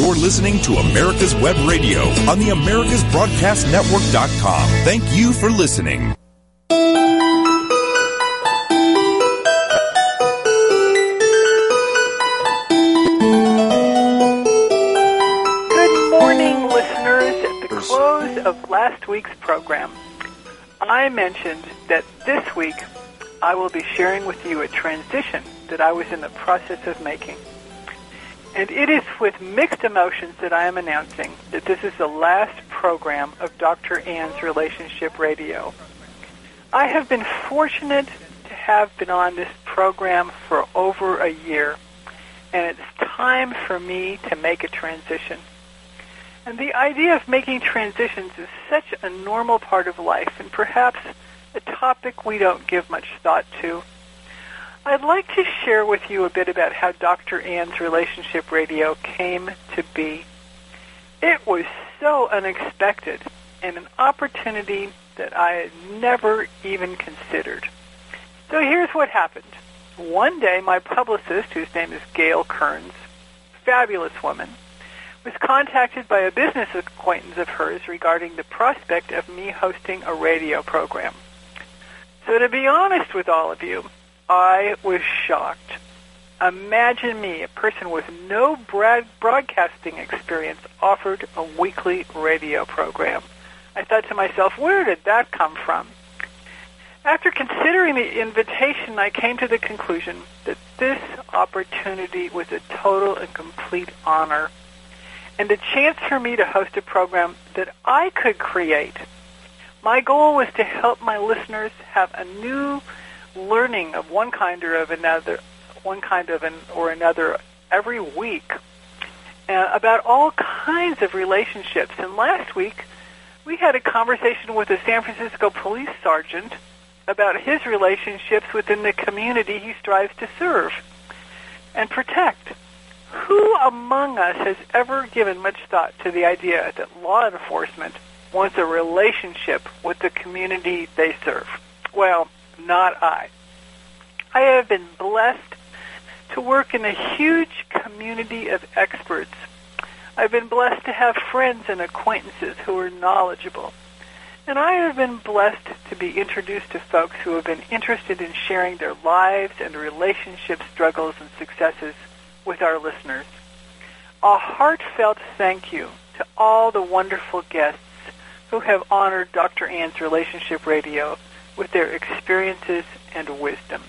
You're listening to America's Web Radio on the AmericasBroadcastNetwork.com. Thank you for listening. Good morning, listeners. At the close of last week's program, I mentioned that this week I will be sharing with you a transition that I was in the process of making. And it is with mixed emotions that I am announcing that this is the last program of Dr. Ann's Relationship Radio. I have been fortunate to have been on this program for over a year, and it's time for me to make a transition. And the idea of making transitions is such a normal part of life, and perhaps a topic we don't give much thought to. I'd like to share with you a bit about how Dr. Ann's Relationship Radio came to be. It was so unexpected and an opportunity that I had never even considered. So here's what happened. One day, my publicist, whose name is Gail Kearns, fabulous woman, was contacted by a business acquaintance of hers regarding the prospect of me hosting a radio program. So to be honest with all of you, I was shocked. Imagine me, a person with no broad- broadcasting experience, offered a weekly radio program. I thought to myself, where did that come from? After considering the invitation, I came to the conclusion that this opportunity was a total and complete honor and a chance for me to host a program that I could create. My goal was to help my listeners have a new learning of one kind or of another, one kind of an or another every week uh, about all kinds of relationships. And last week, we had a conversation with a San Francisco police sergeant about his relationships within the community he strives to serve and protect. Who among us has ever given much thought to the idea that law enforcement wants a relationship with the community they serve? Well, not I. I have been blessed to work in a huge community of experts. I've been blessed to have friends and acquaintances who are knowledgeable. And I have been blessed to be introduced to folks who have been interested in sharing their lives and relationship struggles and successes with our listeners. A heartfelt thank you to all the wonderful guests who have honored Dr. Ann's Relationship Radio with their experiences and wisdom.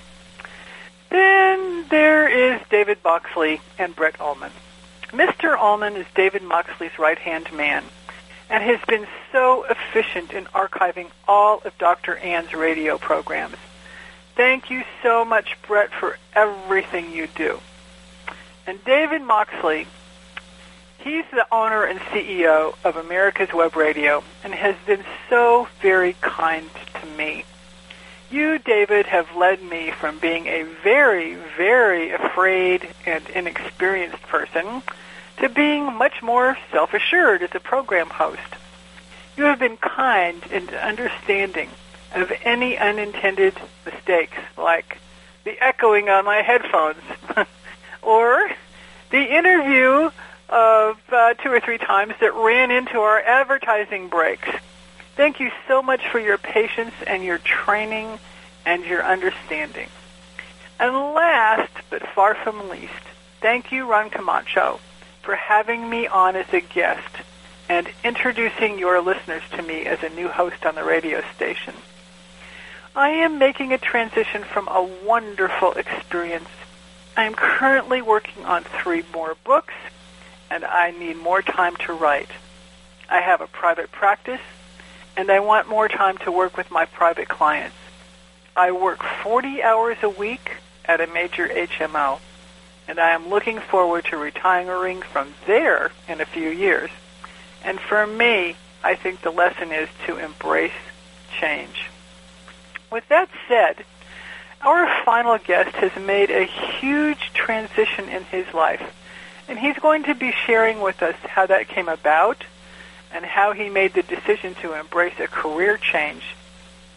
Then there is David Moxley and Brett Ullman. Mr. Ullman is David Moxley's right-hand man and has been so efficient in archiving all of Dr. Ann's radio programs. Thank you so much, Brett, for everything you do. And David Moxley, he's the owner and CEO of America's Web Radio and has been so very kind to me. You, David, have led me from being a very, very afraid and inexperienced person to being much more self-assured as a program host. You have been kind and understanding of any unintended mistakes, like the echoing on my headphones, or the interview of uh, two or three times that ran into our advertising breaks. Thank you so much for your patience and your training and your understanding. And last, but far from least, thank you, Ron Camacho, for having me on as a guest and introducing your listeners to me as a new host on the radio station. I am making a transition from a wonderful experience. I am currently working on three more books, and I need more time to write. I have a private practice, and I want more time to work with my private clients. I work 40 hours a week at a major HMO, and I am looking forward to retiring from there in a few years. And for me, I think the lesson is to embrace change. With that said, our final guest has made a huge transition in his life, and he's going to be sharing with us how that came about and how he made the decision to embrace a career change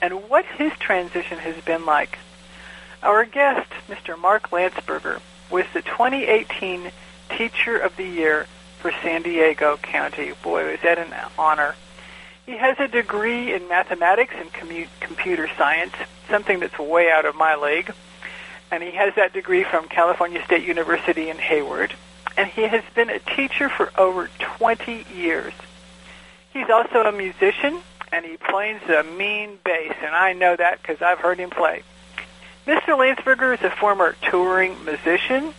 and what his transition has been like. Our guest, Mr. Mark Landsberger, was the 2018 Teacher of the Year for San Diego County. Boy, was that an honor. He has a degree in mathematics and commu- computer science, something that's way out of my league. And he has that degree from California State University in Hayward. And he has been a teacher for over 20 years. He's also a musician, and he plays a mean bass, and I know that because I've heard him play. Mr. Landsberger is a former touring musician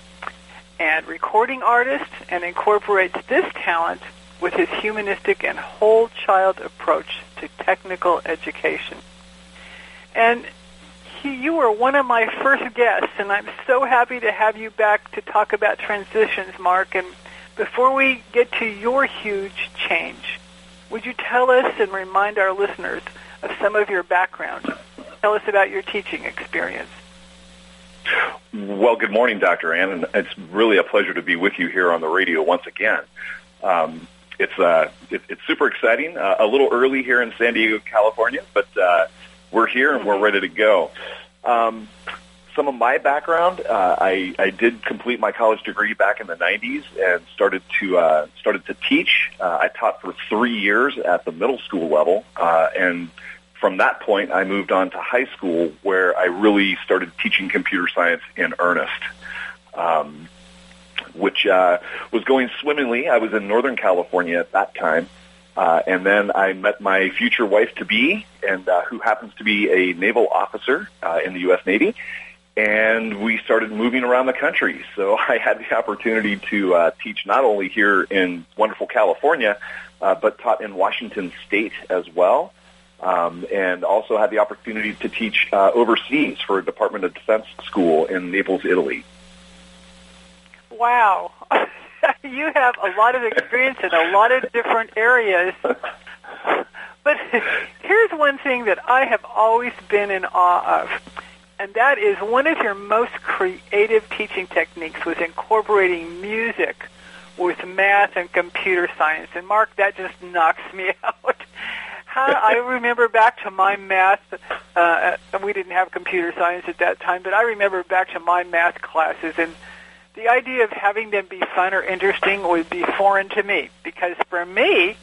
and recording artist and incorporates this talent with his humanistic and whole child approach to technical education. And he, you were one of my first guests, and I'm so happy to have you back to talk about transitions, Mark. And before we get to your huge change, would you tell us and remind our listeners of some of your background? Tell us about your teaching experience. Well, good morning, Dr. Ann, and it's really a pleasure to be with you here on the radio once again. Um, it's uh, it, it's super exciting. Uh, a little early here in San Diego, California, but uh, we're here and we're ready to go. Um, some of my background, uh, I, I did complete my college degree back in the 90s and started to uh, started to teach. Uh, I taught for three years at the middle school level, uh, and from that point, I moved on to high school where I really started teaching computer science in earnest. Um, which uh, was going swimmingly. I was in Northern California at that time. Uh, and then I met my future wife to be, and uh, who happens to be a naval officer uh, in the U.S. Navy. And we started moving around the country. So I had the opportunity to uh, teach not only here in wonderful California, uh, but taught in Washington State as well. Um, and also had the opportunity to teach uh, overseas for a Department of Defense school in Naples, Italy. Wow. you have a lot of experience in a lot of different areas. But here's one thing that I have always been in awe of, and that is one of your most creative teaching techniques was incorporating music with math and computer science. And Mark, that just knocks me out. How, I remember back to my math. Uh, we didn't have computer science at that time, but I remember back to my math classes and the idea of having them be fun or interesting would be foreign to me because for me,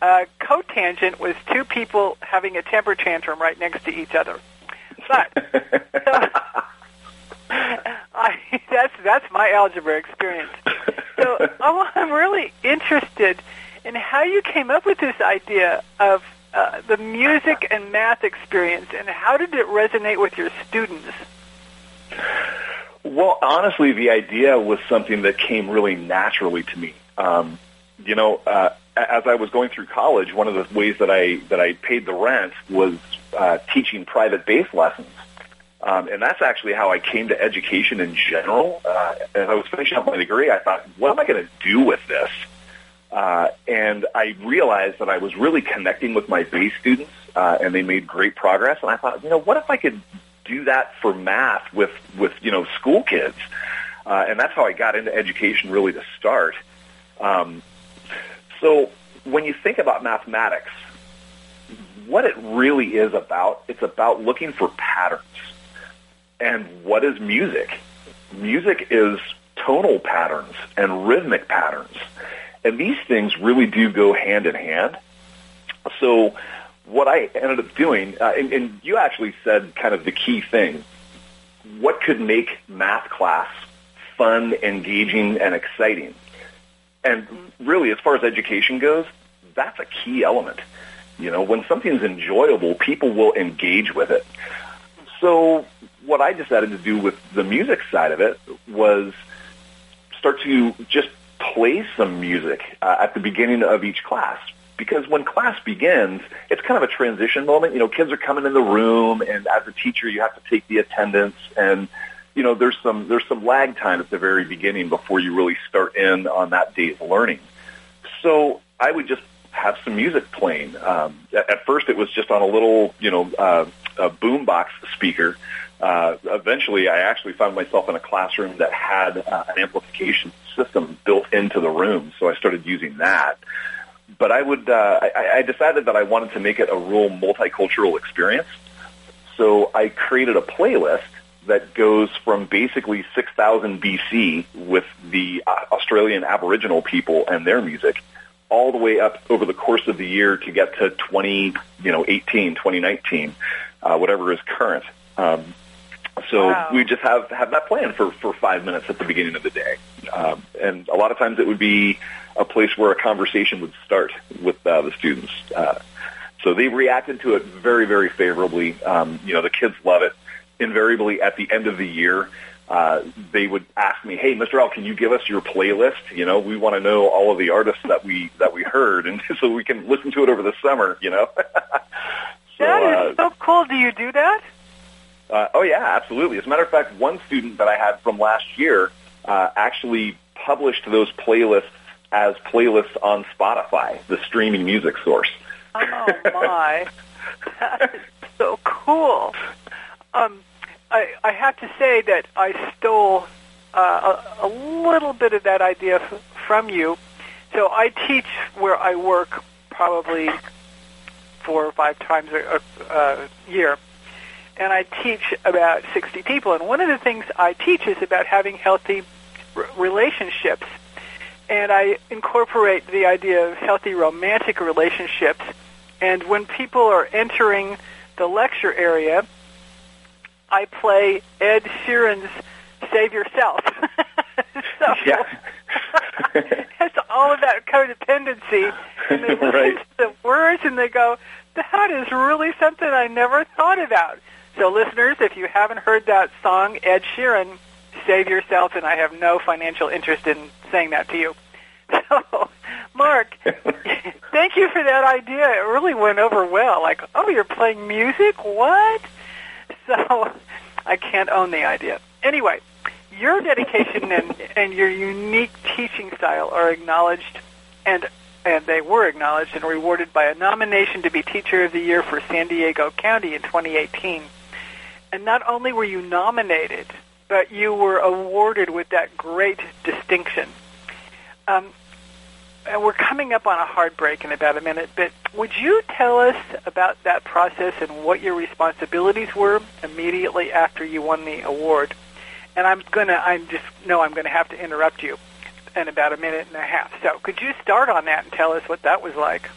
uh, cotangent was two people having a temper tantrum right next to each other. But so, I, that's that's my algebra experience. So I'm really interested in how you came up with this idea of uh, the music and math experience, and how did it resonate with your students? Well, honestly, the idea was something that came really naturally to me. Um, you know, uh, as I was going through college, one of the ways that I that I paid the rent was uh, teaching private bass lessons, um, and that's actually how I came to education in general. Uh, as I was finishing up my degree, I thought, what am I going to do with this? Uh, and I realized that I was really connecting with my bass students, uh, and they made great progress. And I thought, you know, what if I could do that for math with with you know school kids, uh, and that's how I got into education really to start. Um, so when you think about mathematics, what it really is about, it's about looking for patterns. And what is music? Music is tonal patterns and rhythmic patterns. And these things really do go hand in hand. So what I ended up doing, uh, and, and you actually said kind of the key thing. What could make math class fun, engaging, and exciting? And really, as far as education goes, that's a key element. You know, when something's enjoyable, people will engage with it. So what I decided to do with the music side of it was start to just play some music uh, at the beginning of each class because when class begins, it's kind of a transition moment. You know, kids are coming in the room, and as a teacher, you have to take the attendance, and you know, there's some there's some lag time at the very beginning before you really start in on that day's learning. So I would just have some music playing. Um, at, first, it was just on a little, you know, uh, a boombox speaker. Uh, eventually, I actually found myself in a classroom that had uh, an amplification system built into the room, so I started using that but I would uh, I, I decided that I wanted to make it a real multicultural experience. So I created a playlist that goes from basically 6000 BC with the uh, Australian Aboriginal people and their music all the way up over the course of the year to get to 20, you know, 18, 2019, uh, whatever is current. Um, so Wow. we just have have that plan for for five minutes at the beginning of the day, um, and a lot of times it would be a place where a conversation would start with uh, the students. Uh, so they reacted to it very very favorably. Um, you know, the kids love it. Invariably, at the end of the year, uh, they would ask me, "Hey, Mr. L, can you give us your playlist? You know, we want to know all of the artists that we that we heard, and so we can listen to it over the summer." You know. so, That uh, so cool. Do you do that? uh, oh yeah, absolutely. As a matter of fact, one student that I had from last year uh, actually published those playlists as playlists on Spotify, the streaming music source. Oh my, that is so cool. Um, I, I have to say that I stole uh, a, a little bit of that idea f- from you. So I teach where I work probably four or five times a, a, a year, and I teach about 60 people. And one of the things I teach is about having healthy r- relationships. And I incorporate the idea of healthy romantic relationships. And when people are entering the lecture area, I play Ed Sheeran's "Save Yourself." so it's all about codependency, and they listen Right. to the words and they go, "That is really something I never thought about." So, listeners, if you haven't heard that song, Ed Sheeran, "Save Yourself," and I have no financial interest in saying that to you. So, Mark, thank you for that idea. It really went over well. Like, oh, you're playing music? What? So, I can't own the idea. Anyway, your dedication and, and your unique teaching style are acknowledged, and and they were acknowledged and rewarded by a nomination to be Teacher of the Year for San Diego County in 2018. And not only were you nominated, but you were awarded with that great distinction. Um, we're coming up on a hard break in about a minute, but would you tell us about that process and what your responsibilities were immediately after you won the award? And I'm gonna, I just know I'm gonna have to interrupt you in about a minute and a half. So could you start on that and tell us what that was like?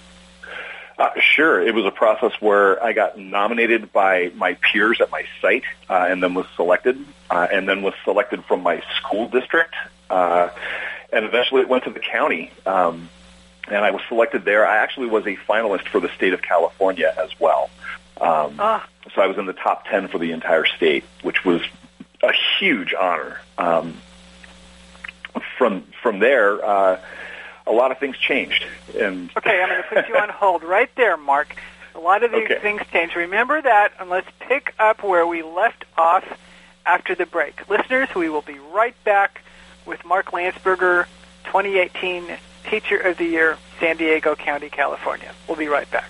Uh, sure. It was a process where I got nominated by my peers at my site uh, and then was selected, uh, and then was selected from my school district. Uh, and eventually it went to the county, um, and I was selected there. I actually was a finalist for the state of California as well. Um, Ah, so I was in the top 10 for the entire state, which was a huge honor. Um, from from there, uh, a lot of things changed. And okay, I'm going to put you on hold right there, Mark. A lot of these Okay. things change. Remember that, and let's pick up where we left off after the break. Listeners, we will be right back with Mark Landsberger, 2018 Teacher of the Year, San Diego County, California. We'll be right back.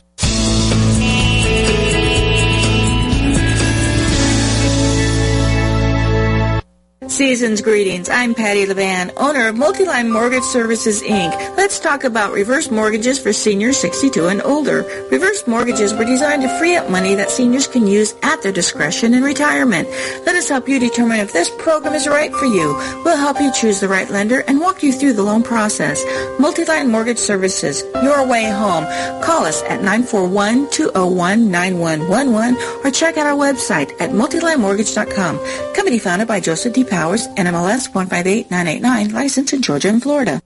Season's greetings. I'm Patty Levan, owner of Multiline Mortgage Services, Inc. Let's talk about reverse mortgages for seniors 62 and older. Reverse mortgages were designed to free up money that seniors can use at their discretion in retirement. Let us help you determine if this program is right for you. We'll help you choose the right lender and walk you through the loan process. Multiline Mortgage Services, your way home. Call us at 941-201-9111 or check out our website at multilinemortgage.com. Company founded by Joseph D. Powers, NMLS 158989, licensed in Georgia and Florida.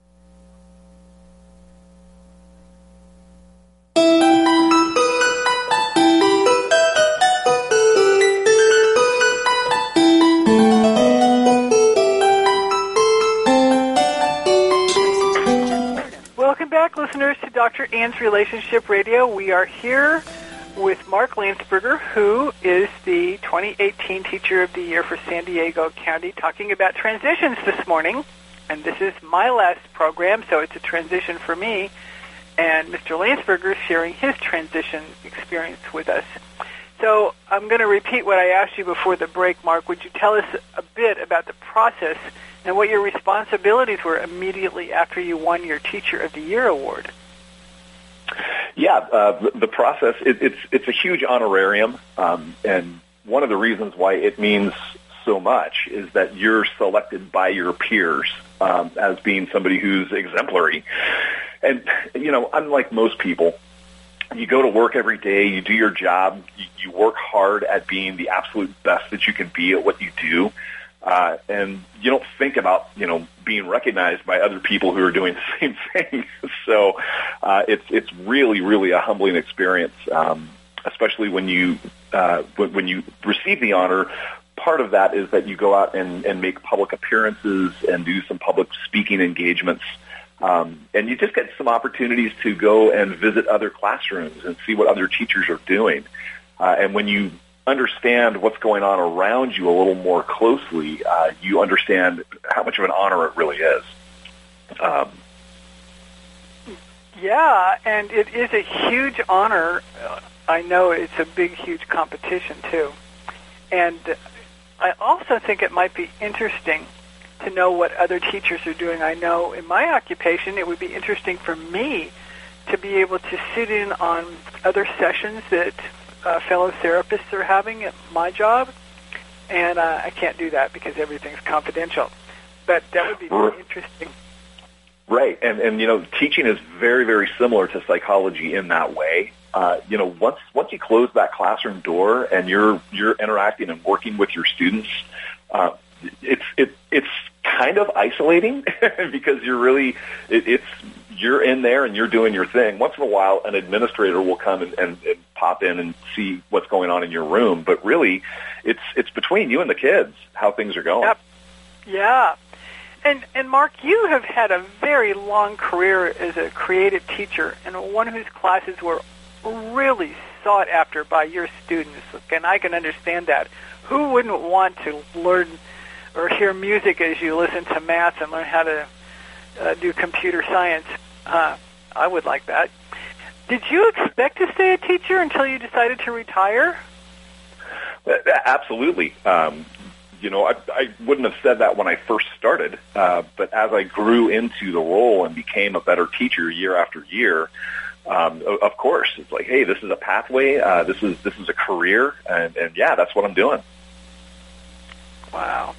Welcome back, listeners, to Dr. Ann's Relationship Radio. We are here with Mark Landsberger, who is the 2018 Teacher of the Year for San Diego County, talking about transitions this morning. And this is my last program, so it's a transition for me. And Mr. Landsberger is sharing his transition experience with us. So I'm going to repeat what I asked you before the break, Mark. Would you tell us a bit about the process and what your responsibilities were immediately after you won your Teacher of the Year award? Yeah, uh, the, process it, it's it's a huge honorarium, um, and one of the reasons why it means so much is that you're selected by your peers um, as being somebody who's exemplary. And you know, unlike most people, you go to work every day, you do your job, you, you work hard at being the absolute best that you can be at what you do. Uh, and you don't think about you know being recognized by other people who are doing the same thing. so uh, it's it's really really a humbling experience, um, especially when you uh, when, you receive the honor. Part of that is that you go out and, and make public appearances and do some public speaking engagements. Um, and you just get some opportunities to go and visit other classrooms and see what other teachers are doing. Uh, and when you understand what's going on around you a little more closely, uh, you understand how much of an honor it really is. Um, yeah, and it is a huge honor. Uh, I know it's a big, huge competition too, and I also think it might be interesting to know what other teachers are doing. I know in my occupation, it would be interesting for me to be able to sit in on other sessions that uh, fellow therapists are having at my job, and uh, I can't do that because everything's confidential. But that would be very interesting. Right, and and you know, teaching is very very similar to psychology in that way. Uh, you know, once once you close that classroom door and you're you're interacting and working with your students, uh, it's it it's kind of isolating because you're really it, it's you're in there and you're doing your thing. Once in a while, an administrator will come and, and, and pop in and see what's going on in your room. But really, it's it's between you and the kids how things are going. Yep. Yeah. And and Mark, you have had a very long career as a creative teacher, and one whose classes were really sought after by your students. And I can understand that. Who wouldn't want to learn or hear music as you listen to math and learn how to uh, do computer science? Uh, I would like that. Did you expect to stay a teacher until you decided to retire? Uh, absolutely. Um, you know, I, I wouldn't have said that when I first started, uh, but as I grew into the role and became a better teacher year after year, um, of course, it's like, hey, this is a pathway. Uh, this is this is a career, and, and yeah, that's what I'm doing. Wow.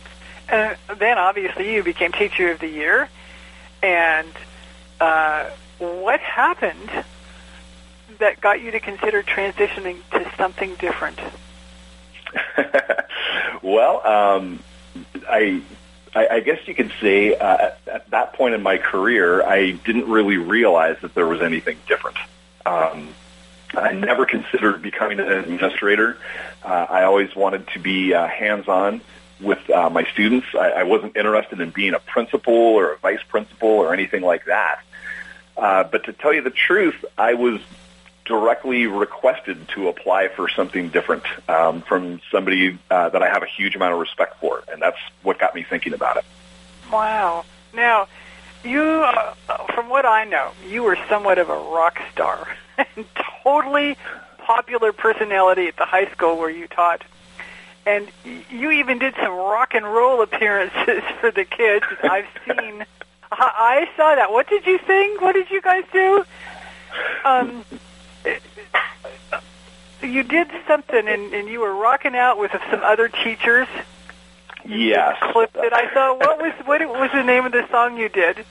And then obviously you became teacher of the year, and uh, what happened that got you to consider transitioning to something different? well, um, I, I, guess you could say uh, at, at that point in my career, I didn't really realize that there was anything different. Um, I never considered becoming an administrator. Uh, I always wanted to be uh, hands-on with uh, my students. I, I wasn't interested in being a principal or a vice principal or anything like that. Uh, but to tell you the truth, I was directly requested to apply for something different um, from somebody uh, that I have a huge amount of respect for, and that's what got me thinking about it. Wow. Now, you, uh, from what I know, you were somewhat of a rock star and totally popular personality at the high school where you taught. And you even did some rock and roll appearances for the kids. I've seen. I saw that. What did you sing? What did you guys do? Um, you did something, and, and you were rocking out with some other teachers. Yes. Clip that I saw. What was what was the name of the song you did?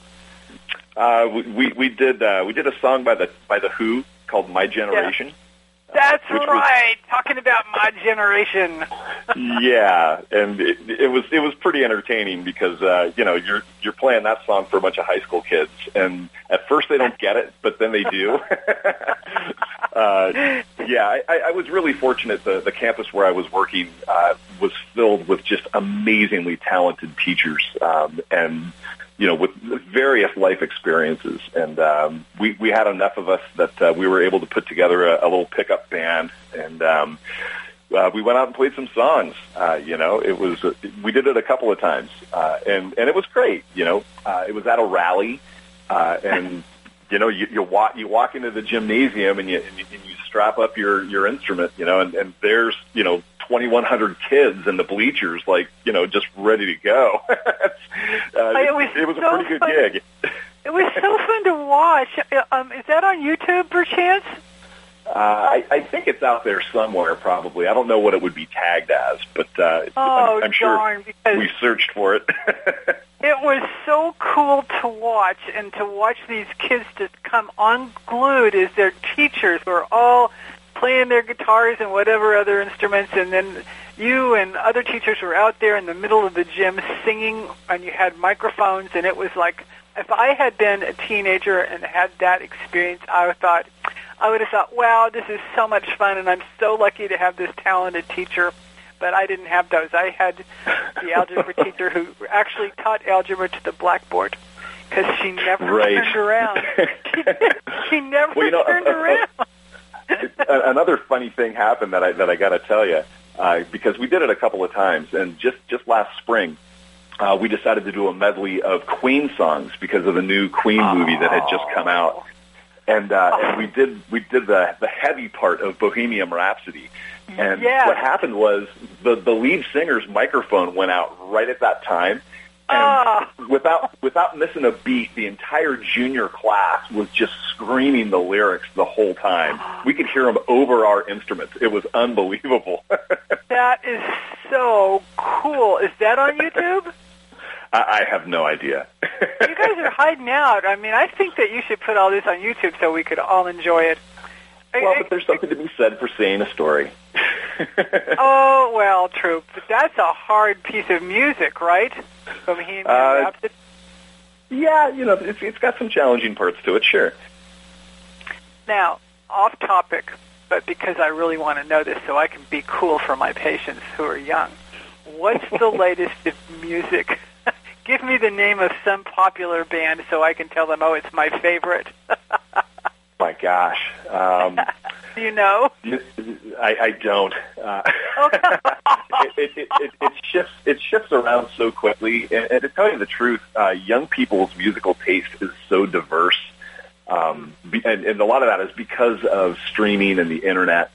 Uh, we we did uh, we did a song by the by the Who called My Generation. Yeah. That's right. Was, Talking about my generation. yeah, and it, it was it was pretty entertaining because uh, you know you're you're playing that song for a bunch of high school kids, and at first they don't get it, but then they do. uh, yeah, I, I was really fortunate. The the campus where I was working uh, was filled with just amazingly talented teachers, um, and you know, with various life experiences. And um, we we had enough of us that uh, we were able to put together a, a little pickup band, and um, uh, we went out and played some songs. Uh, you know, it was uh, we did it a couple of times, uh, and and it was great. You know, uh, it was at a rally, uh, and you know, you, you walk you walk into the gymnasium and you and you, and you strap up your your instrument. You know, and and there's you know 2,100 kids in the bleachers, like you know, just ready to go. uh, it was, it was so a pretty good fun. gig. It was so fun to watch. Uh, Um, is that on YouTube, perchance? Uh, I, I think it's out there somewhere, probably. I don't know what it would be tagged as, but uh, Oh, I'm, I'm sure darn! Because we searched for it. It was so cool to watch and to watch these kids just come unglued as their teachers were all playing their guitars and whatever other instruments and then you and other teachers were out there in the middle of the gym singing and you had microphones and it was like if I had been a teenager and had that experience I would have thought I would have thought, wow, this is so much fun and I'm so lucky to have this talented teacher but I didn't have those. I had the algebra teacher who actually taught algebra to the blackboard because she never Right. turned around. She, she never Well, you know, turned uh, around. Another funny thing happened that I that I got to tell you uh, because we did it a couple of times, and just just last spring. Uh, we decided to do a medley of Queen songs because of the new Queen movie that had just come out, and uh, and we did we did the the heavy part of Bohemian Rhapsody, and Yeah. what happened was the the lead singer's microphone went out right at that time, and Ah. without without missing a beat, the entire junior class was just screaming the lyrics the whole time. We could hear them over our instruments. It was unbelievable. That is so cool. Is that on YouTube? I, I have no idea. You guys are hiding out. I mean, I think that you should put all this on YouTube so we could all enjoy it. Well, but there's something to be said for seeing a story. oh well, true. But that's a hard piece of music, right? Bohemian Uh, Rhapsody. yeah, you know, it's, it's got some challenging parts to it, sure. Now, off topic, but because I really want to know this so I can be cool for my patients who are young. What's the latest music? Give me the name of some popular band so I can tell them, oh, it's my favorite. My gosh. Um, Do you know? I, I don't. Uh, it, it, it, it shifts. It shifts around so quickly. And, and to tell you the truth, uh, young people's musical taste is so diverse, um, and, and a lot of that is because of streaming and the internet.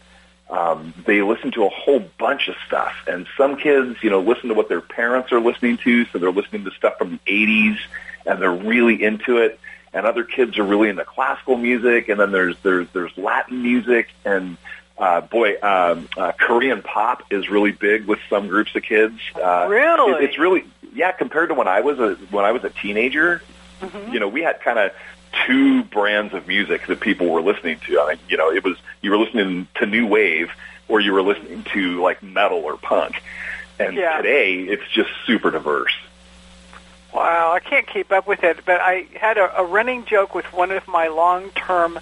Um, they listen to a whole bunch of stuff, and some kids, you know, listen to what their parents are listening to, so they're listening to stuff from the '80s, and they're really into it. And other kids are really into classical music, and then there's there's there's Latin music, and uh, boy, um, uh, Korean pop is really big with some groups of kids. Uh, Really? it- it's really yeah. Compared to when I was a when I was a teenager, Mm-hmm. you know, we had kind of two brands of music that people were listening to. I mean, you know, it was you were listening to new wave or you were listening to like metal or punk. And Yeah. today, it's just super diverse. Wow, I can't keep up with it, but I had a, a running joke with one of my long-term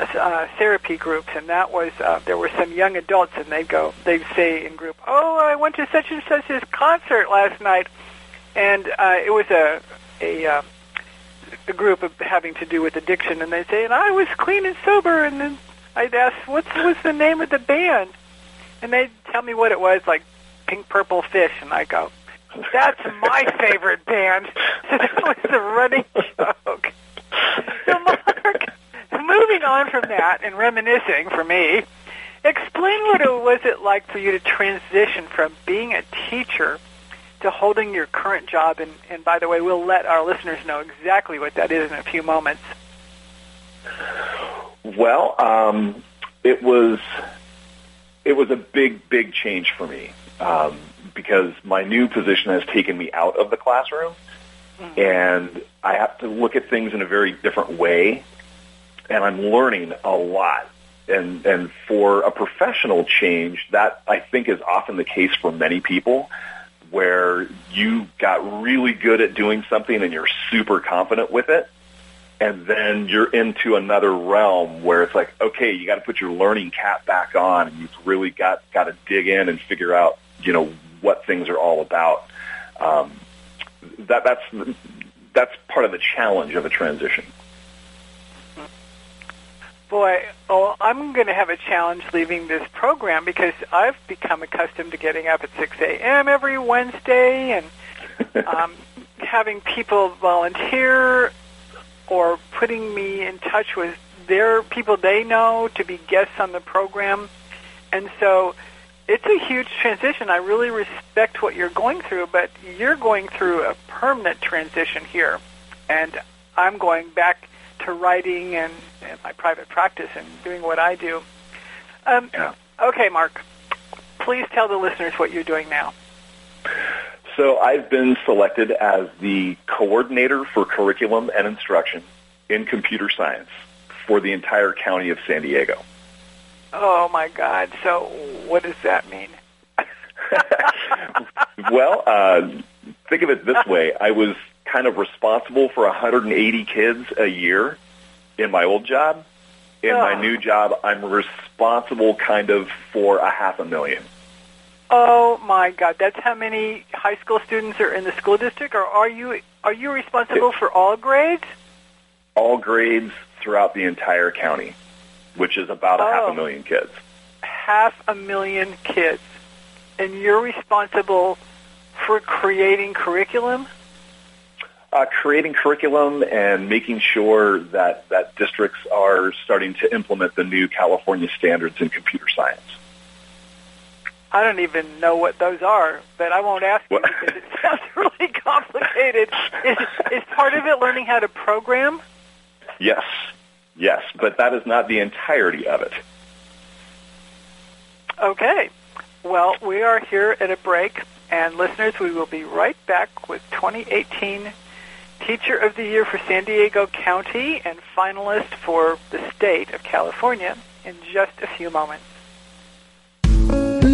uh, therapy groups, and that was uh, there were some young adults, and they'd go, they'd say in group, "Oh, I went to such and such's concert last night," and uh, it was a a uh, a group of having to do with addiction, and they'd say, "And I was clean and sober," and then I'd ask, "What was the name of the band?" And they'd tell me what it was, like Pink Purple Fish, and I go, "That's my favorite band." So that was the running joke. So, Mark, moving on from that and reminiscing for me, explain what it was it like for you to transition from being a teacher to holding your current job. And, and by the way, we'll let our listeners know exactly what that is in a few moments. Well, um, it was it was a big, big change for me um, because my new position has taken me out of the classroom, and I have to look at things in a very different way, and I'm learning a lot. And and for a professional change, that I think is often the case for many people, where you got really good at doing something and you're super confident with it, and then you're into another realm where it's like, okay, you got to put your learning cap back on, and you've really got got to dig in and figure out, you know, what things are all about. Um, that that's that's part of the challenge of a transition. Boy, oh, I'm going to have a challenge leaving this program because I've become accustomed to getting up at 6 a.m. every Wednesday and um, having people volunteer or putting me in touch with their people they know to be guests on the program. And so it's a huge transition. I really respect what you're going through, but you're going through a permanent transition here. And I'm going back to writing and, and my private practice and doing what I do. Um, Yeah. Okay, Mark, please tell the listeners what you're doing now. So I've been selected as the coordinator for curriculum and instruction in computer science for the entire county of San Diego. Oh my God! So what does that mean? well, uh, think of it this way. I was kind of responsible for 180 kids a year in my old job. In my Oh. new job, I'm responsible kind of for a half a million. Oh my God! That's how many high school students are in the school district, or are you are you responsible for all grades? All grades throughout the entire county, which is about a half Oh. a million kids. Half a million kids, and you're responsible for creating curriculum. Uh, creating curriculum and making sure that, that districts are starting to implement the new California standards in computer science. I don't even know what those are, but I won't ask you What? because it sounds really complicated. Is, is part of it learning how to program? Yes, yes, but that is not the entirety of it. Okay. Well, we are here at a break, and listeners, we will be right back with 2018 Teacher of the Year for San Diego County and finalist for the state of California in just a few moments.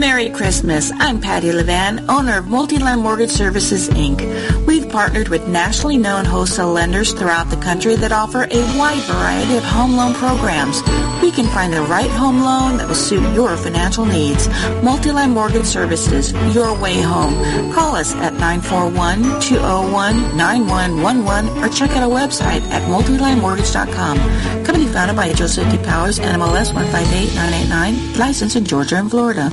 Merry Christmas. I'm Patty Levan, owner of Multiline Mortgage Services, Inc. We've partnered with nationally known wholesale lenders throughout the country that offer a wide variety of home loan programs. We can find the right home loan that will suit your financial needs. Multiline Mortgage Services, your way home. Call us at 941-201-9111 or check out our website at multilinemortgage.com. Company founded by Joseph D. Powers, NMLS 158989, licensed in Georgia and Florida.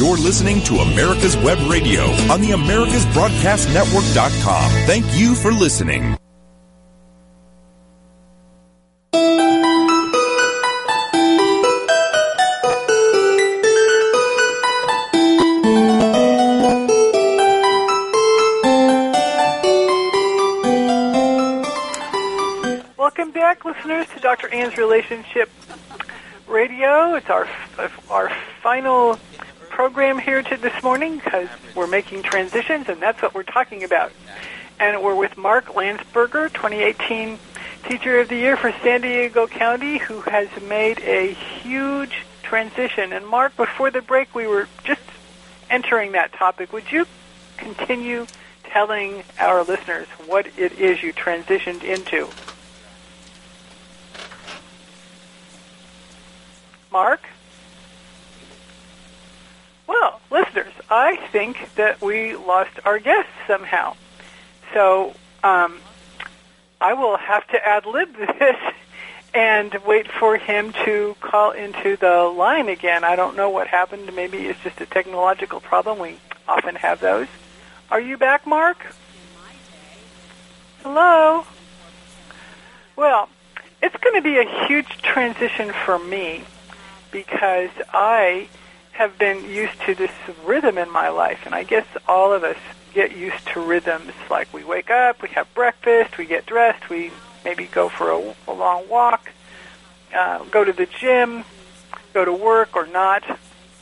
You're listening to America's Web Radio on the AmericasBroadcastNetwork.com. Thank you for listening. Welcome back, listeners, to Dr. Ann's Relationship Radio. It's our our final program here to this morning because we're making transitions, and that's what we're talking about. And we're with Mark Landsberger, 2018 Teacher of the Year for San Diego County, who has made a huge transition. And Mark, before the break, we were just entering that topic. Would you continue telling our listeners what it is you transitioned into? Mark? Well, listeners, I think that we lost our guest somehow. So um, I will have to ad lib this and wait for him to call into the line again. I don't know what happened. Maybe it's just a technological problem. We often have those. Are you back, Mark? Hello? Well, it's going to be a huge transition for me because I have been used to this rhythm in my life, and I guess all of us get used to rhythms. Like we wake up, we have breakfast, we get dressed, we maybe go for a, a long walk, uh, go to the gym, go to work or not,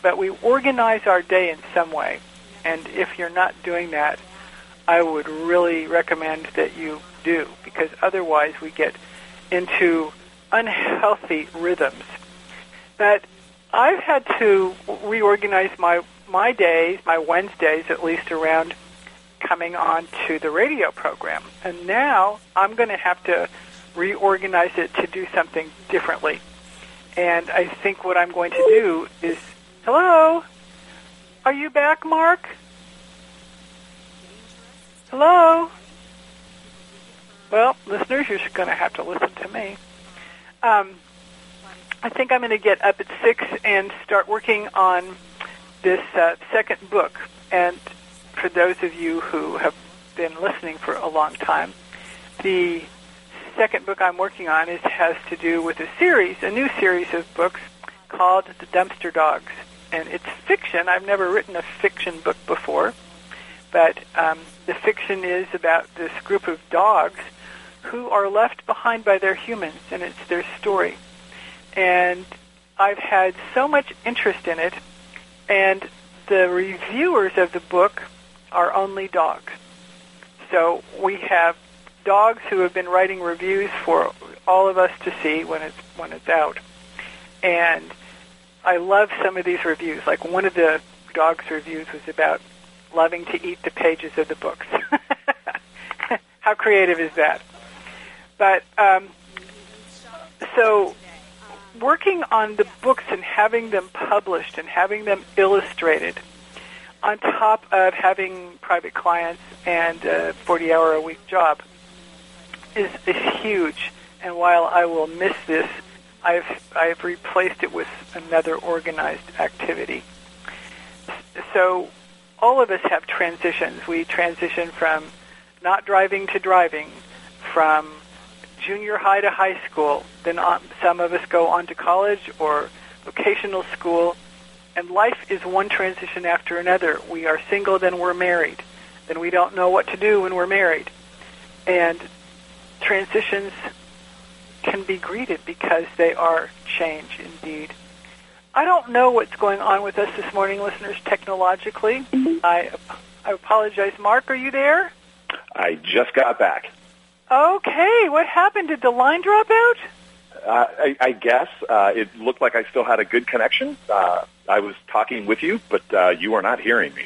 but we organize our day in some way. And if you're not doing that, I would really recommend that you do because otherwise we get into unhealthy rhythms. But I've had to reorganize my my days, my Wednesdays at least around coming on to the radio program. And now I'm going to have to reorganize it to do something differently. And I think what I'm going to do is, hello, are you back, Mark? Hello? Well, listeners, you're going to have to listen to me. Um, I think I'm going to get up at 6 and start working on this uh, second book. And for those of you who have been listening for a long time, the second book I'm working on is has to do with a series, a new series of books called The Dumpster Dogs, and it's fiction. I've never written a fiction book before, but um, the fiction is about this group of dogs who are left behind by their humans, and it's their story. And I've had so much interest in it, and the reviewers of the book are only dogs. So we have dogs who have been writing reviews for all of us to see when it's when it's out. And I love some of these reviews. Like one of the dogs reviews was about loving to eat the pages of the books. How creative is that? But um, so working on the books and having them published and having them illustrated on top of having private clients and a 40 hour a week job is, is huge. And while I will miss this, I've, I've replaced it with another organized activity. So all of us have transitions. We transition from not driving to driving, from junior high to high school. Then on, some of us go on to college or vocational school and life is one transition after another. We are single, then we're married. Then we don't know what to do when we're married. And transitions can be greeted because they are change indeed. I don't know what's going on with us this morning, listeners, technologically. Mm-hmm. I, I apologize. Mark, are you there? I just got back. Okay, what happened? Did the line drop out? Uh, I, I guess uh, it looked like I still had a good connection. Uh, I was talking with you, but uh, you are not hearing me.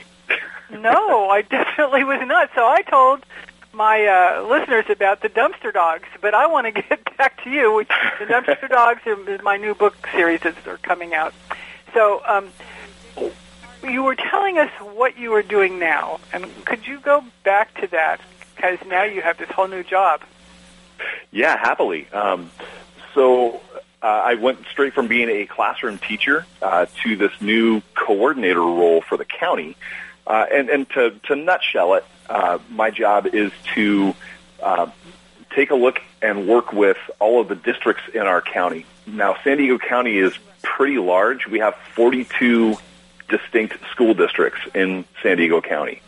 no, I definitely was not. So I told my uh, listeners about the dumpster dogs, but I want to get back to you. Which, the dumpster dogs is my new book series that are coming out. So um, you were telling us what you are doing now, and could you go back to that because now you have this whole new job? Yeah, happily. Um, so uh, I went straight from being a classroom teacher uh, to this new coordinator role for the county. Uh, and, and to, to nutshell it, uh, my job is to uh, take a look and work with all of the districts in our county. Now, San Diego County is pretty large. We have 42 distinct school districts in San Diego County.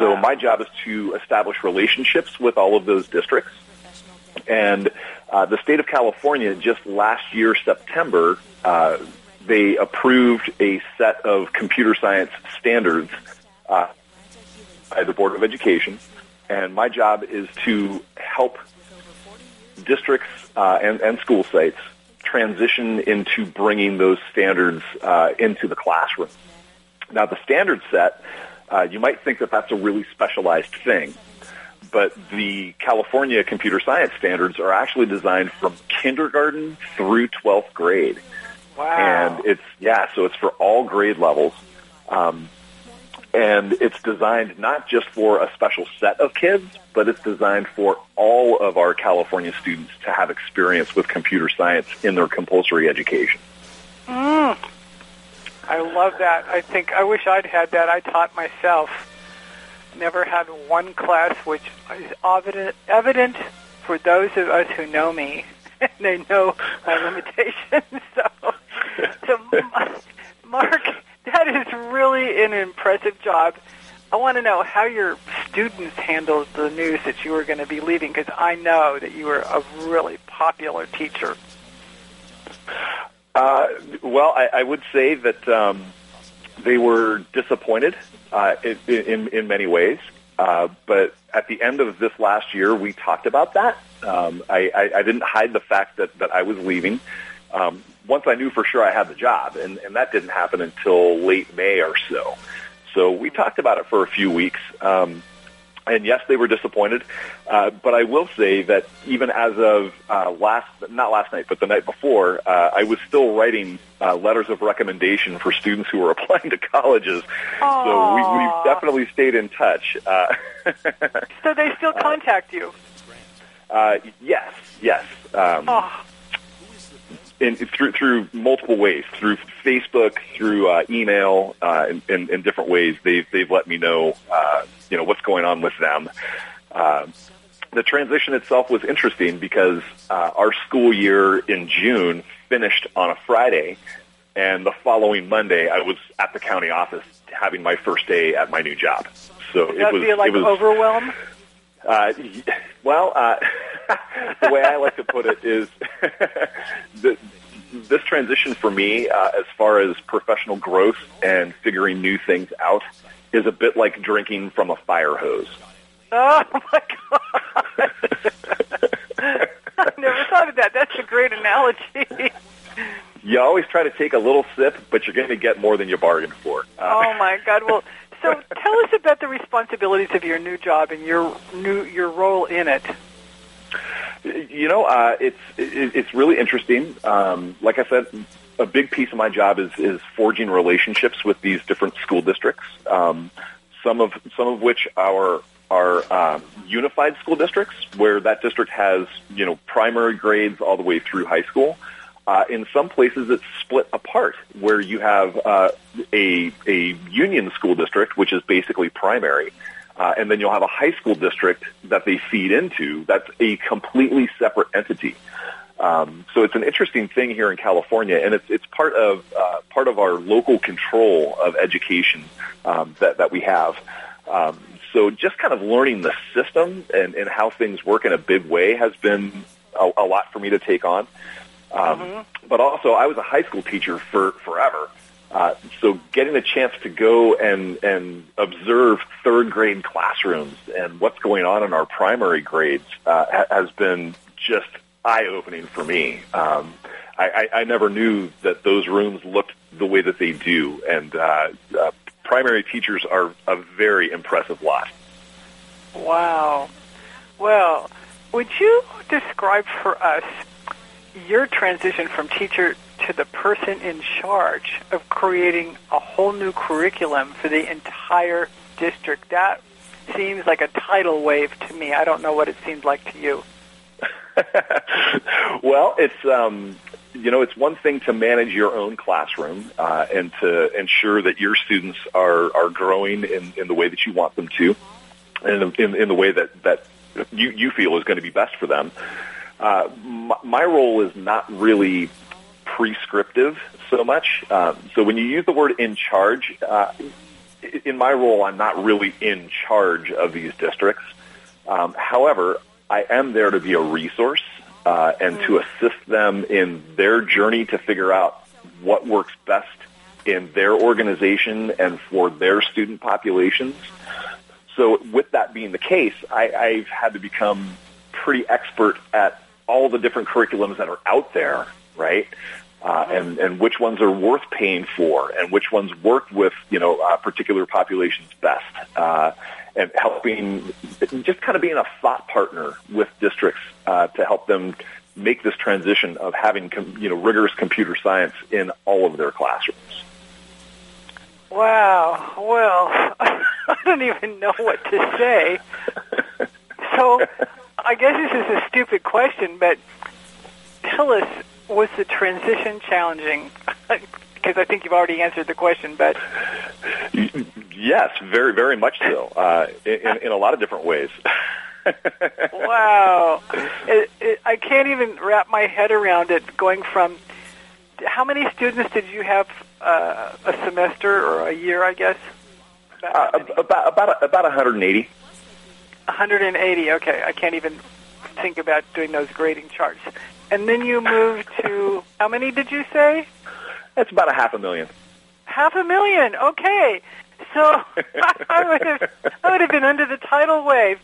So my job is to establish relationships with all of those districts and uh, the state of California just last year, September, uh, they approved a set of computer science standards uh, by the Board of Education. And my job is to help districts uh, and, and school sites transition into bringing those standards uh, into the classroom. Now, the standard set, uh, you might think that that's a really specialized thing but the California computer science standards are actually designed from kindergarten through 12th grade. Wow. And it's, yeah, so it's for all grade levels. Um, and it's designed not just for a special set of kids, but it's designed for all of our California students to have experience with computer science in their compulsory education. Mm. I love that. I think I wish I'd had that. I taught myself never had one class which is evident, evident for those of us who know me. And they know my limitations. so, so Mark, that is really an impressive job. I want to know how your students handled the news that you were going to be leaving because I know that you were a really popular teacher. Uh, well, I, I would say that um, they were disappointed uh, in, in, in many ways. Uh, but at the end of this last year, we talked about that. Um, I, I, I didn't hide the fact that, that I was leaving. Um, once I knew for sure I had the job, and, and that didn't happen until late May or so. So we talked about it for a few weeks. Um, and yes, they were disappointed. Uh, but I will say that even as of uh, last, not last night, but the night before, uh, I was still writing uh, letters of recommendation for students who were applying to colleges. Aww. So we, we've definitely stayed in touch. Uh, so they still contact you? Uh, yes, yes. Um, oh in, through through multiple ways, through Facebook, through uh, email, uh, in, in, in different ways. They've they've let me know, uh, you know, what's going on with them. Uh, the transition itself was interesting because uh, our school year in June finished on a Friday, and the following Monday I was at the county office having my first day at my new job. So it was feel like it was overwhelm. Uh, well, uh, the way I like to put it is the, this transition for me, uh, as far as professional growth and figuring new things out, is a bit like drinking from a fire hose. Oh my god! I never thought of that. That's a great analogy. You always try to take a little sip, but you're going to get more than you bargained for. Uh, oh my god! Well, so tell us about the responsibilities of your new job and your new your role in it. You know, uh, it's it, it's really interesting. Um, like I said, a big piece of my job is is forging relationships with these different school districts. Um, some of some of which are are um, unified school districts, where that district has you know primary grades all the way through high school. Uh, in some places, it's split apart, where you have uh, a a union school district, which is basically primary, uh, and then you'll have a high school district that they feed into. That's a completely separate entity. Um, so it's an interesting thing here in California, and it's it's part of uh, part of our local control of education um, that that we have. Um, so just kind of learning the system and, and how things work in a big way has been a, a lot for me to take on. Um, Mm-hmm. But also, I was a high school teacher for forever. Uh, so getting a chance to go and and observe third grade classrooms and what's going on in our primary grades uh, ha- has been just eye opening for me. Um, I, I, I never knew that those rooms looked the way that they do, and uh, uh, primary teachers are a very impressive lot. Wow. Well, would you describe for us your transition from teacher to the person in charge of creating a whole new curriculum for the entire district? That seems like a tidal wave to me. I don't know what it seems like to you. well, it's um, you know, it's one thing to manage your own classroom uh, and to ensure that your students are are growing in, in the way that you want them to, and in, in the way that that you you feel is going to be best for them. Uh, my, my role is not really prescriptive so much. Um, so when you use the word in charge, uh, in my role, I'm not really in charge of these districts. Um, however, I am there to be a resource uh, and to assist them in their journey to figure out what works best in their organization and for their student populations. So with that being the case, I, I've had to become pretty expert at all the different curriculums that are out there, right? Uh, and and which ones are worth paying for, and which ones work with you know uh, particular populations best, uh, and helping just kind of being a thought partner with districts uh, to help them make this transition of having com- you know rigorous computer science in all of their classrooms. Wow. Well, I don't even know what to say. So, I guess this is a stupid question, but tell us, was the transition challenging? because I think you've already answered the question, but Yes, very, very much so. Uh, in, in a lot of different ways. wow, it, it, I can't even wrap my head around it. Going from how many students did you have uh, a semester or a year? I guess about uh, about about about 180. 180. Okay, I can't even think about doing those grading charts. And then you moved to how many did you say? That's about a half a million. Half a million. Okay. So I would have I would have been under the tidal wave.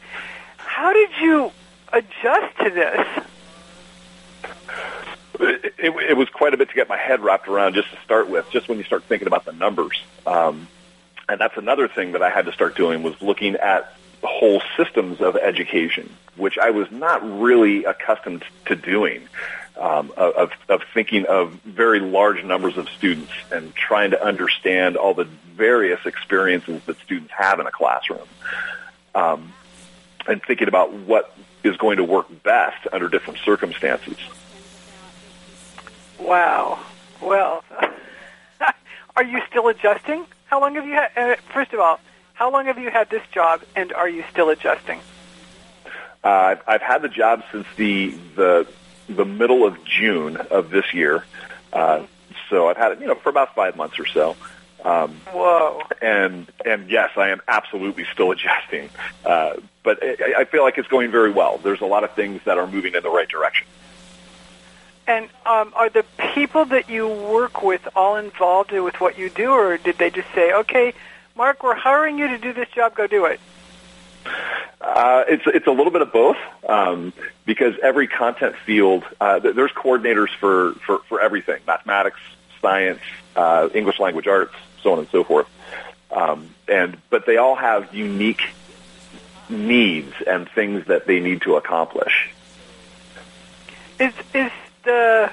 How did you adjust to this? It, it, it, was quite a bit to get my head wrapped around just to start with, just when you start thinking about the numbers. Um, and that's another thing that I had to start doing was looking at whole systems of education, which I was not really accustomed to doing. Um, of, of thinking of very large numbers of students and trying to understand all the various experiences that students have in a classroom, um, and thinking about what is going to work best under different circumstances. Wow. Well, are you still adjusting? How long have you had? Uh, first of all, how long have you had this job, and are you still adjusting? Uh, I've, I've had the job since the the the middle of June of this year. Uh, so I've had it, you know, for about five months or so. Um, Whoa! And and yes, I am absolutely still adjusting, uh, but I, I feel like it's going very well. There's a lot of things that are moving in the right direction. And um, are the people that you work with all involved with what you do, or did they just say, "Okay, Mark, we're hiring you to do this job. Go do it. Uh, it's it's a little bit of both um, because every content field uh, there's coordinators for, for, for everything mathematics, science, uh, English language arts, so on and so forth. Um, and but they all have unique needs and things that they need to accomplish. Is is the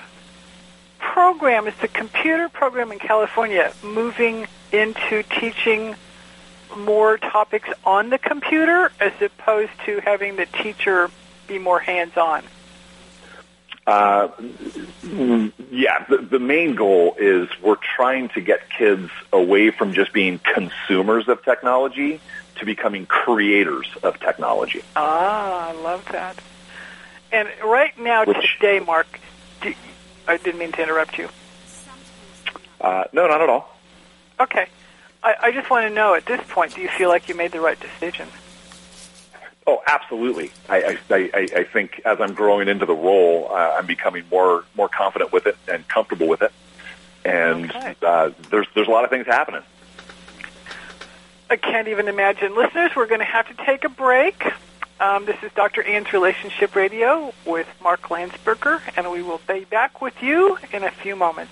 program is the computer program in California moving into teaching more topics on the computer as opposed to having the teacher be more hands-on? Uh, yeah, the, the main goal is we're trying to get kids away from just being consumers of technology to becoming creators of technology. Ah, I love that. And right now, Which, today, Mark, I didn't mean to interrupt you. Uh, no, not at all. Okay. I, I just want to know at this point, do you feel like you made the right decision? Oh, absolutely. I, I, I, I think as I'm growing into the role, uh, I'm becoming more more confident with it and comfortable with it. And okay. uh, there's there's a lot of things happening. I can't even imagine. Listeners, we're going to have to take a break. Um, this is Dr. Ann's Relationship Radio with Mark Landsberger, and we will be back with you in a few moments.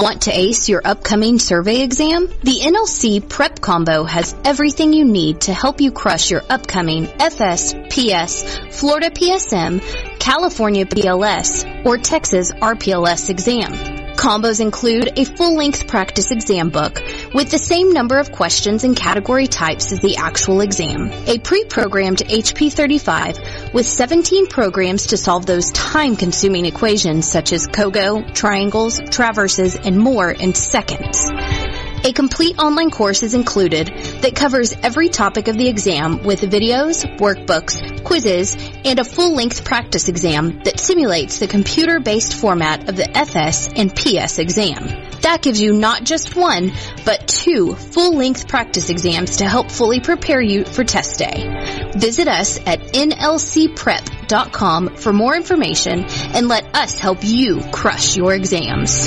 Want to ace your upcoming survey exam? The NLC Prep Combo has everything you need to help you crush your upcoming FS, PS, Florida PSM, California PLS, or Texas RPLS exam. Combos include a full-length practice exam book with the same number of questions and category types as the actual exam, a pre-programmed HP35 with 17 programs to solve those time-consuming equations such as COGO, triangles, traverses, and more in seconds. A complete online course is included that covers every topic of the exam with videos, workbooks, quizzes, and a full-length practice exam that simulates the computer-based format of the FS and PS exam. That gives you not just one, but two full-length practice exams to help fully prepare you for test day. Visit us at nlcprep.com for more information and let us help you crush your exams.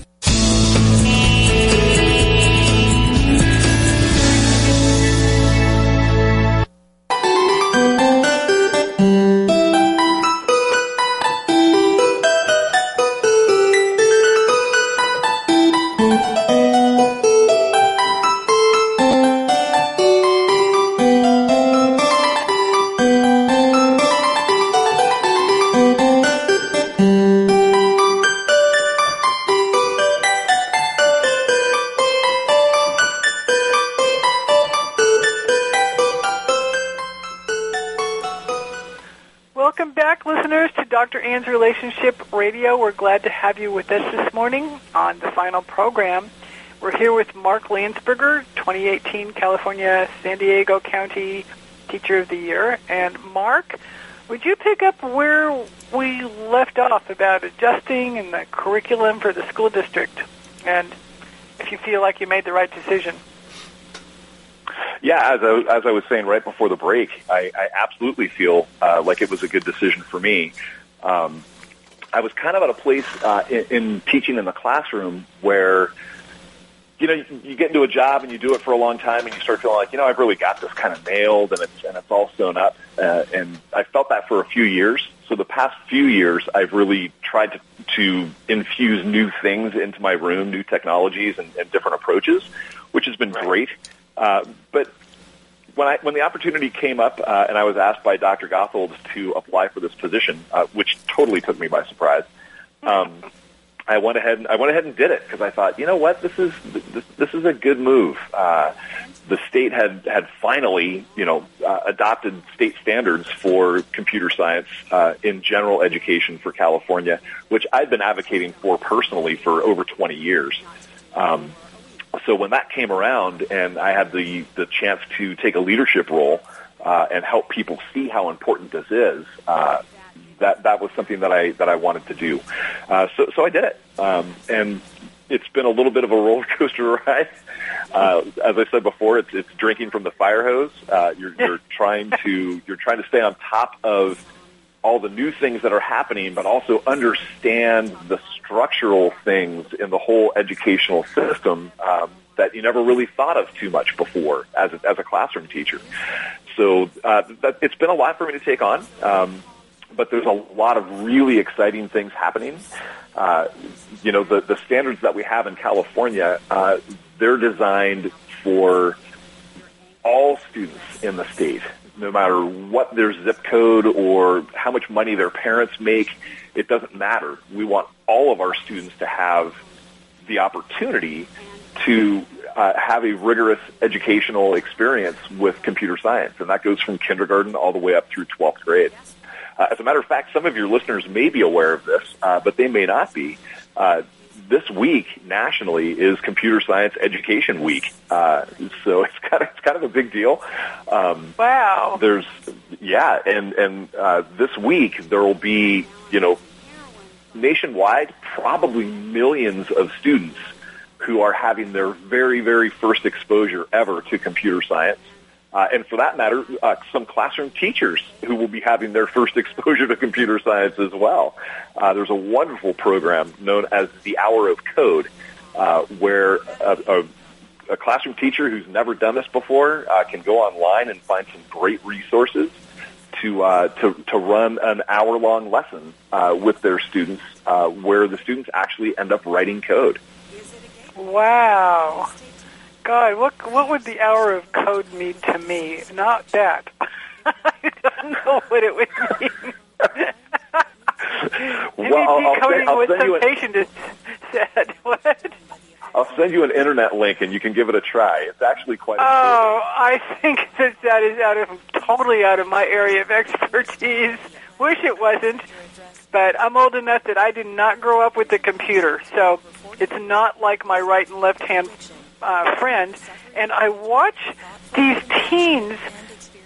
Relationship Radio. We're glad to have you with us this morning on the final program. We're here with Mark Landsberger, 2018 California San Diego County Teacher of the Year. And Mark, would you pick up where we left off about adjusting and the curriculum for the school district? And if you feel like you made the right decision. Yeah, as I, as I was saying right before the break, I, I absolutely feel uh, like it was a good decision for me. Um, I was kind of at a place uh, in, in teaching in the classroom where, you know, you, you get into a job and you do it for a long time and you start feeling like, you know, I've really got this kind of nailed and it's and it's all sewn up. Uh, and I felt that for a few years. So the past few years, I've really tried to to infuse new things into my room, new technologies and, and different approaches, which has been great. Uh, but when I when the opportunity came up uh, and I was asked by Dr. Gothold to apply for this position, uh, which totally took me by surprise, um, I went ahead and I went ahead and did it because I thought, you know what, this is this, this is a good move. Uh, the state had had finally, you know, uh, adopted state standards for computer science uh, in general education for California, which I've been advocating for personally for over 20 years. Um, so when that came around and I had the, the chance to take a leadership role uh, and help people see how important this is, uh, that that was something that I that I wanted to do. Uh, so so I did it, um, and it's been a little bit of a roller coaster ride. Uh, as I said before, it's it's drinking from the fire hose. Uh, you're, you're trying to you're trying to stay on top of all the new things that are happening, but also understand the structural things in the whole educational system um, that you never really thought of too much before as a, as a classroom teacher. So uh, that, it's been a lot for me to take on, um, but there's a lot of really exciting things happening. Uh, you know, the, the standards that we have in California, uh, they're designed for all students in the state no matter what their zip code or how much money their parents make, it doesn't matter. We want all of our students to have the opportunity to uh, have a rigorous educational experience with computer science, and that goes from kindergarten all the way up through 12th grade. Uh, as a matter of fact, some of your listeners may be aware of this, uh, but they may not be. This week nationally is Computer Science Education Week, uh, so it's kind of it's kind of a big deal. Um, wow! There's yeah, and and uh, this week there will be you know nationwide probably millions of students who are having their very very first exposure ever to computer science. Uh, and for that matter, uh, some classroom teachers who will be having their first exposure to computer science as well. Uh, there's a wonderful program known as the Hour of Code, uh, where a, a, a, classroom teacher who's never done this before uh, can go online and find some great resources to uh, to, to run an hour long lesson with their students, where the students actually end up writing code. Wow. God, what what would the hour of code mean to me? Not that. I don't know what it would mean. Well, I'll, I'll what some an, patient has said. What? I'll send you an internet link and you can give it a try. It's actually quite. Oh, I think that that is out of totally out of my area of expertise. Wish it wasn't, but I'm old enough that I did not grow up with the computer, so it's not like my right and left hand uh, friend, and I watch these teens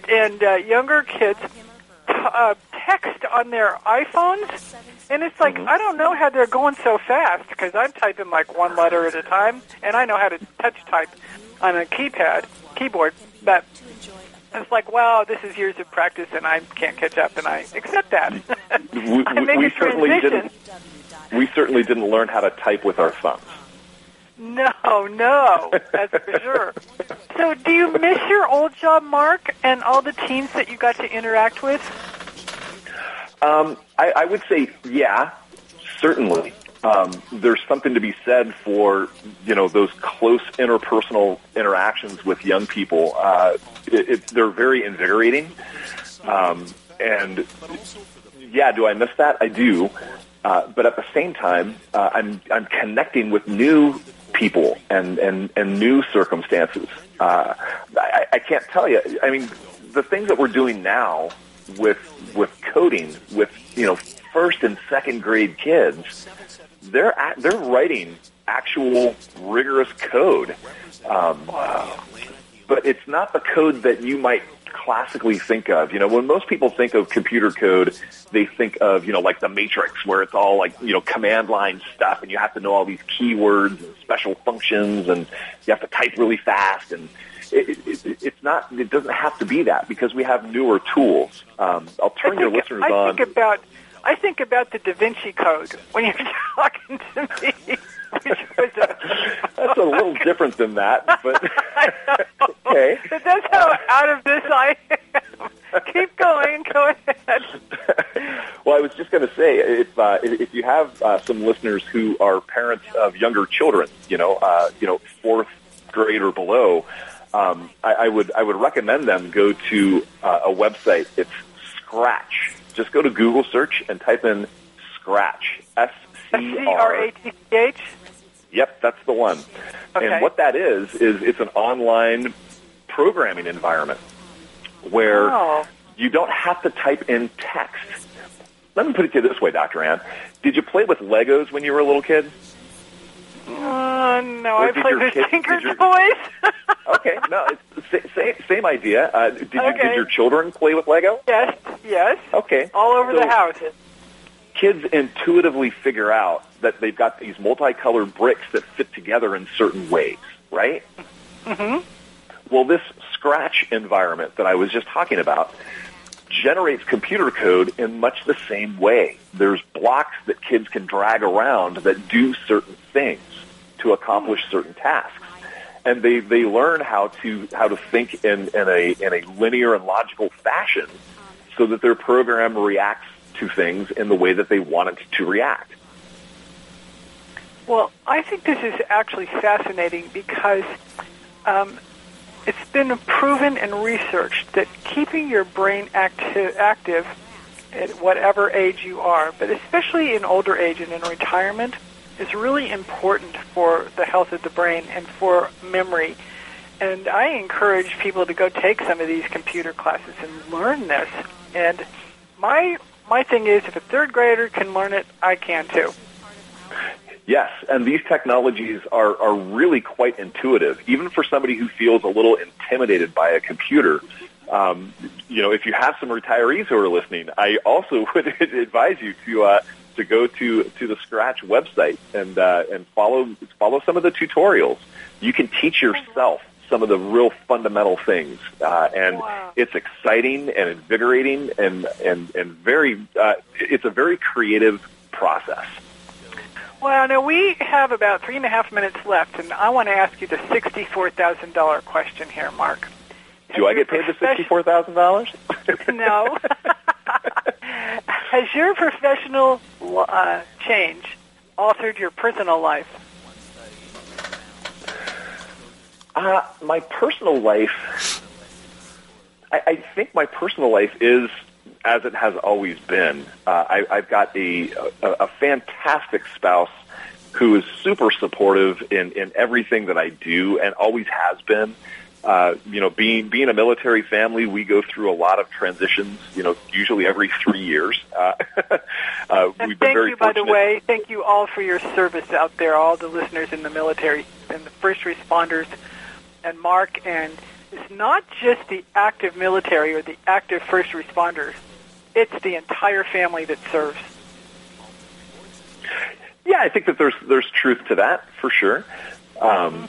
and uh, younger kids t- uh, text on their iPhones, and it's like Mm-hmm. I don't know how they're going so fast because I'm typing like one letter at a time, and I know how to touch type on a keypad keyboard, but it's like wow, this is years of practice, and I can't catch up, and I accept that. We, we, we certainly didn't. We certainly didn't learn how to type with our thumbs. No, no, that's for sure. So, do you miss your old job, Mark, and all the teams that you got to interact with? Um, I, I would say, yeah, certainly. Um, there's something to be said for you know those close interpersonal interactions with young people. Uh, it, it, they're very invigorating, um, and yeah, do I miss that? I do. Uh, but at the same time, uh, I'm I'm connecting with new people and and and new circumstances. Uh, I, I can't tell you. I mean, the things that we're doing now with with coding with you know first and second grade kids, they're they're writing actual rigorous code. Um, but it's not the code that you might classically think of. You know, when most people think of computer code, they think of, you know, like the matrix where it's all like, you know, command line stuff and you have to know all these keywords and special functions and you have to type really fast and it, it, it, it's not, it doesn't have to be that because we have newer tools. Um, I'll turn I your think, listeners I on. think about I think about the Da Vinci Code when you're talking to me. Which was a, That's a little different than that, but okay. but that's how out of this I am. Keep going. Go ahead. well, I was just going to say, if uh, if you have uh, some listeners who are parents of younger children, you know, uh, you know, fourth grade or below, um, I, I would I would recommend them go to uh, a website. It's Scratch. Just go to Google search and type in Scratch. S C R. A T C H. Yep, that's the one. Okay. And what that is is it's an online programming environment where Oh. you don't have to type in text. Let me put it to you this way, Dr. Ann. Did you play with Legos when you were a little kid? Uh, no, I played with kid- Tinker your- Toys. Okay, no, it's same, same idea. Uh, did, you, Okay. did your children play with Lego? yes, yes. Okay. All over So the house. Kids intuitively figure out that they've got these multicolored bricks that fit together in certain ways, right? hmm Well, this Scratch environment that I was just talking about generates computer code in much the same way. There's blocks that kids can drag around that do certain things to accomplish certain tasks. And they, they learn how to how to think in, in a in a linear and logical fashion so that their program reacts to things in the way that they want it to react. Well, I think this is actually fascinating because um, it's been proven and researched that keeping your brain acti- active at whatever age you are, but especially in older age and in retirement, is really important for the health of the brain and for memory. And I encourage people to go take some of these computer classes and learn this. And my my thing is, if a third grader can learn it, I can too. Yes, and these technologies are, are really quite intuitive, even for somebody who feels a little intimidated by a computer. Um, you know, if you have some retirees who are listening, I also would advise you to uh, to go to to the Scratch website and uh, and follow follow some of the tutorials. You can teach yourself some of the real fundamental things, uh, and Wow. it's exciting and invigorating and and and very. Uh, it's a very creative process. Well, now we have about three and a half minutes left, and I want to ask you the sixty-four thousand dollar question here, Mark. Do I get paid the sixty-four thousand dollars? No. Has your professional uh, change altered your personal life? Uh, my personal life, I, I think my personal life is as it has always been. Uh, I, I've got a, a, a fantastic spouse who is super supportive in, in everything that I do and always has been. Uh, you know, being being a military family, we go through a lot of transitions. You know, usually every three years. Uh, uh, And we've been thank you, by the way. Thank you all for your service out there, all the listeners in the military and the first responders, and Mark. And it's not just the active military or the active first responders. It's the entire family that serves. Yeah, I think that there's there's truth to that for sure. Um,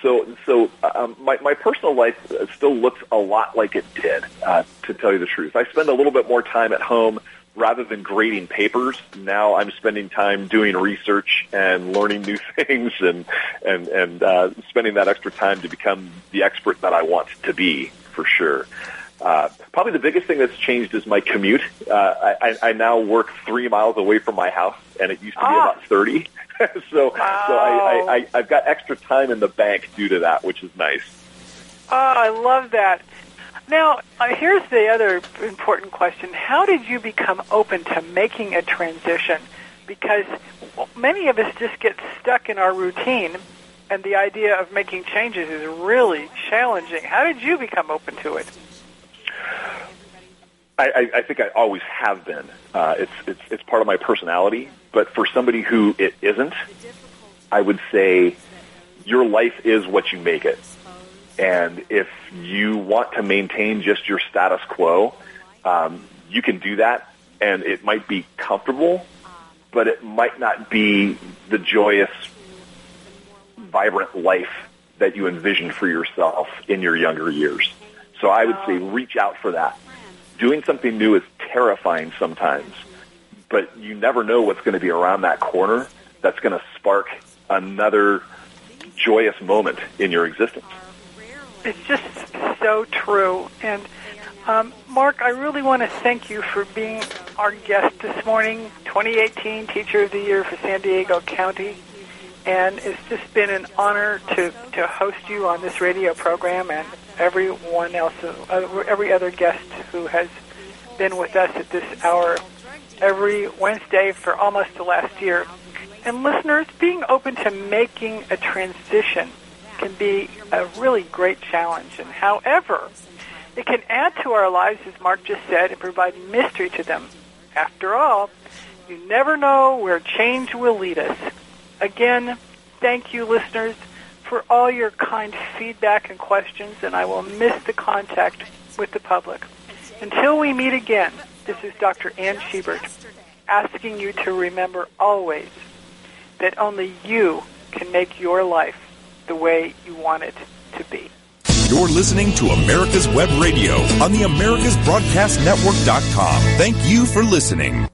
so so um, my my personal life still looks a lot like it did. Uh, to tell you the truth, I spend a little bit more time at home rather than grading papers, now I'm spending time doing research and learning new things and and and uh, spending that extra time to become the expert that I want to be for sure. Uh, probably the biggest thing that's changed is my commute. Uh, I, I now work three miles away from my house, and it used to be ah. about thirty. so, wow. so I, I, I've got extra time in the bank due to that, which is nice. Oh, I love that. Now, uh, here's the other important question. How did you become open to making a transition? Because many of us just get stuck in our routine, and the idea of making changes is really challenging. How did you become open to it? I, I think I always have been. Uh, it's, it's, it's part of my personality. But for somebody who it isn't, I would say your life is what you make it. And if you want to maintain just your status quo, um, you can do that, and it might be comfortable, but it might not be the joyous, vibrant life that you envisioned for yourself in your younger years. So I would say reach out for that. Doing something new is terrifying sometimes, but you never know what's going to be around that corner that's going to spark another joyous moment in your existence. It's just so true. And um, Mark, I really want to thank you for being our guest this morning, 2018 Teacher of the Year for San Diego County. And it's just been an honor to, to host you on this radio program and everyone else, uh, every other guest who has been with us at this hour every Wednesday for almost the last year. And listeners, being open to making a transition can be a really great challenge. And however, it can add to our lives, as Mark just said, and provide mystery to them. After all, you never know where change will lead us. Again, thank you, listeners, for all your kind feedback and questions, and I will miss the contact with the public. Until we meet again, this is Dr. Ann Schubert asking you to remember always that only you can make your life the way you want it to be. You're listening to America's Web Radio on the AmericasBroadcastNetwork.com. Thank you for listening.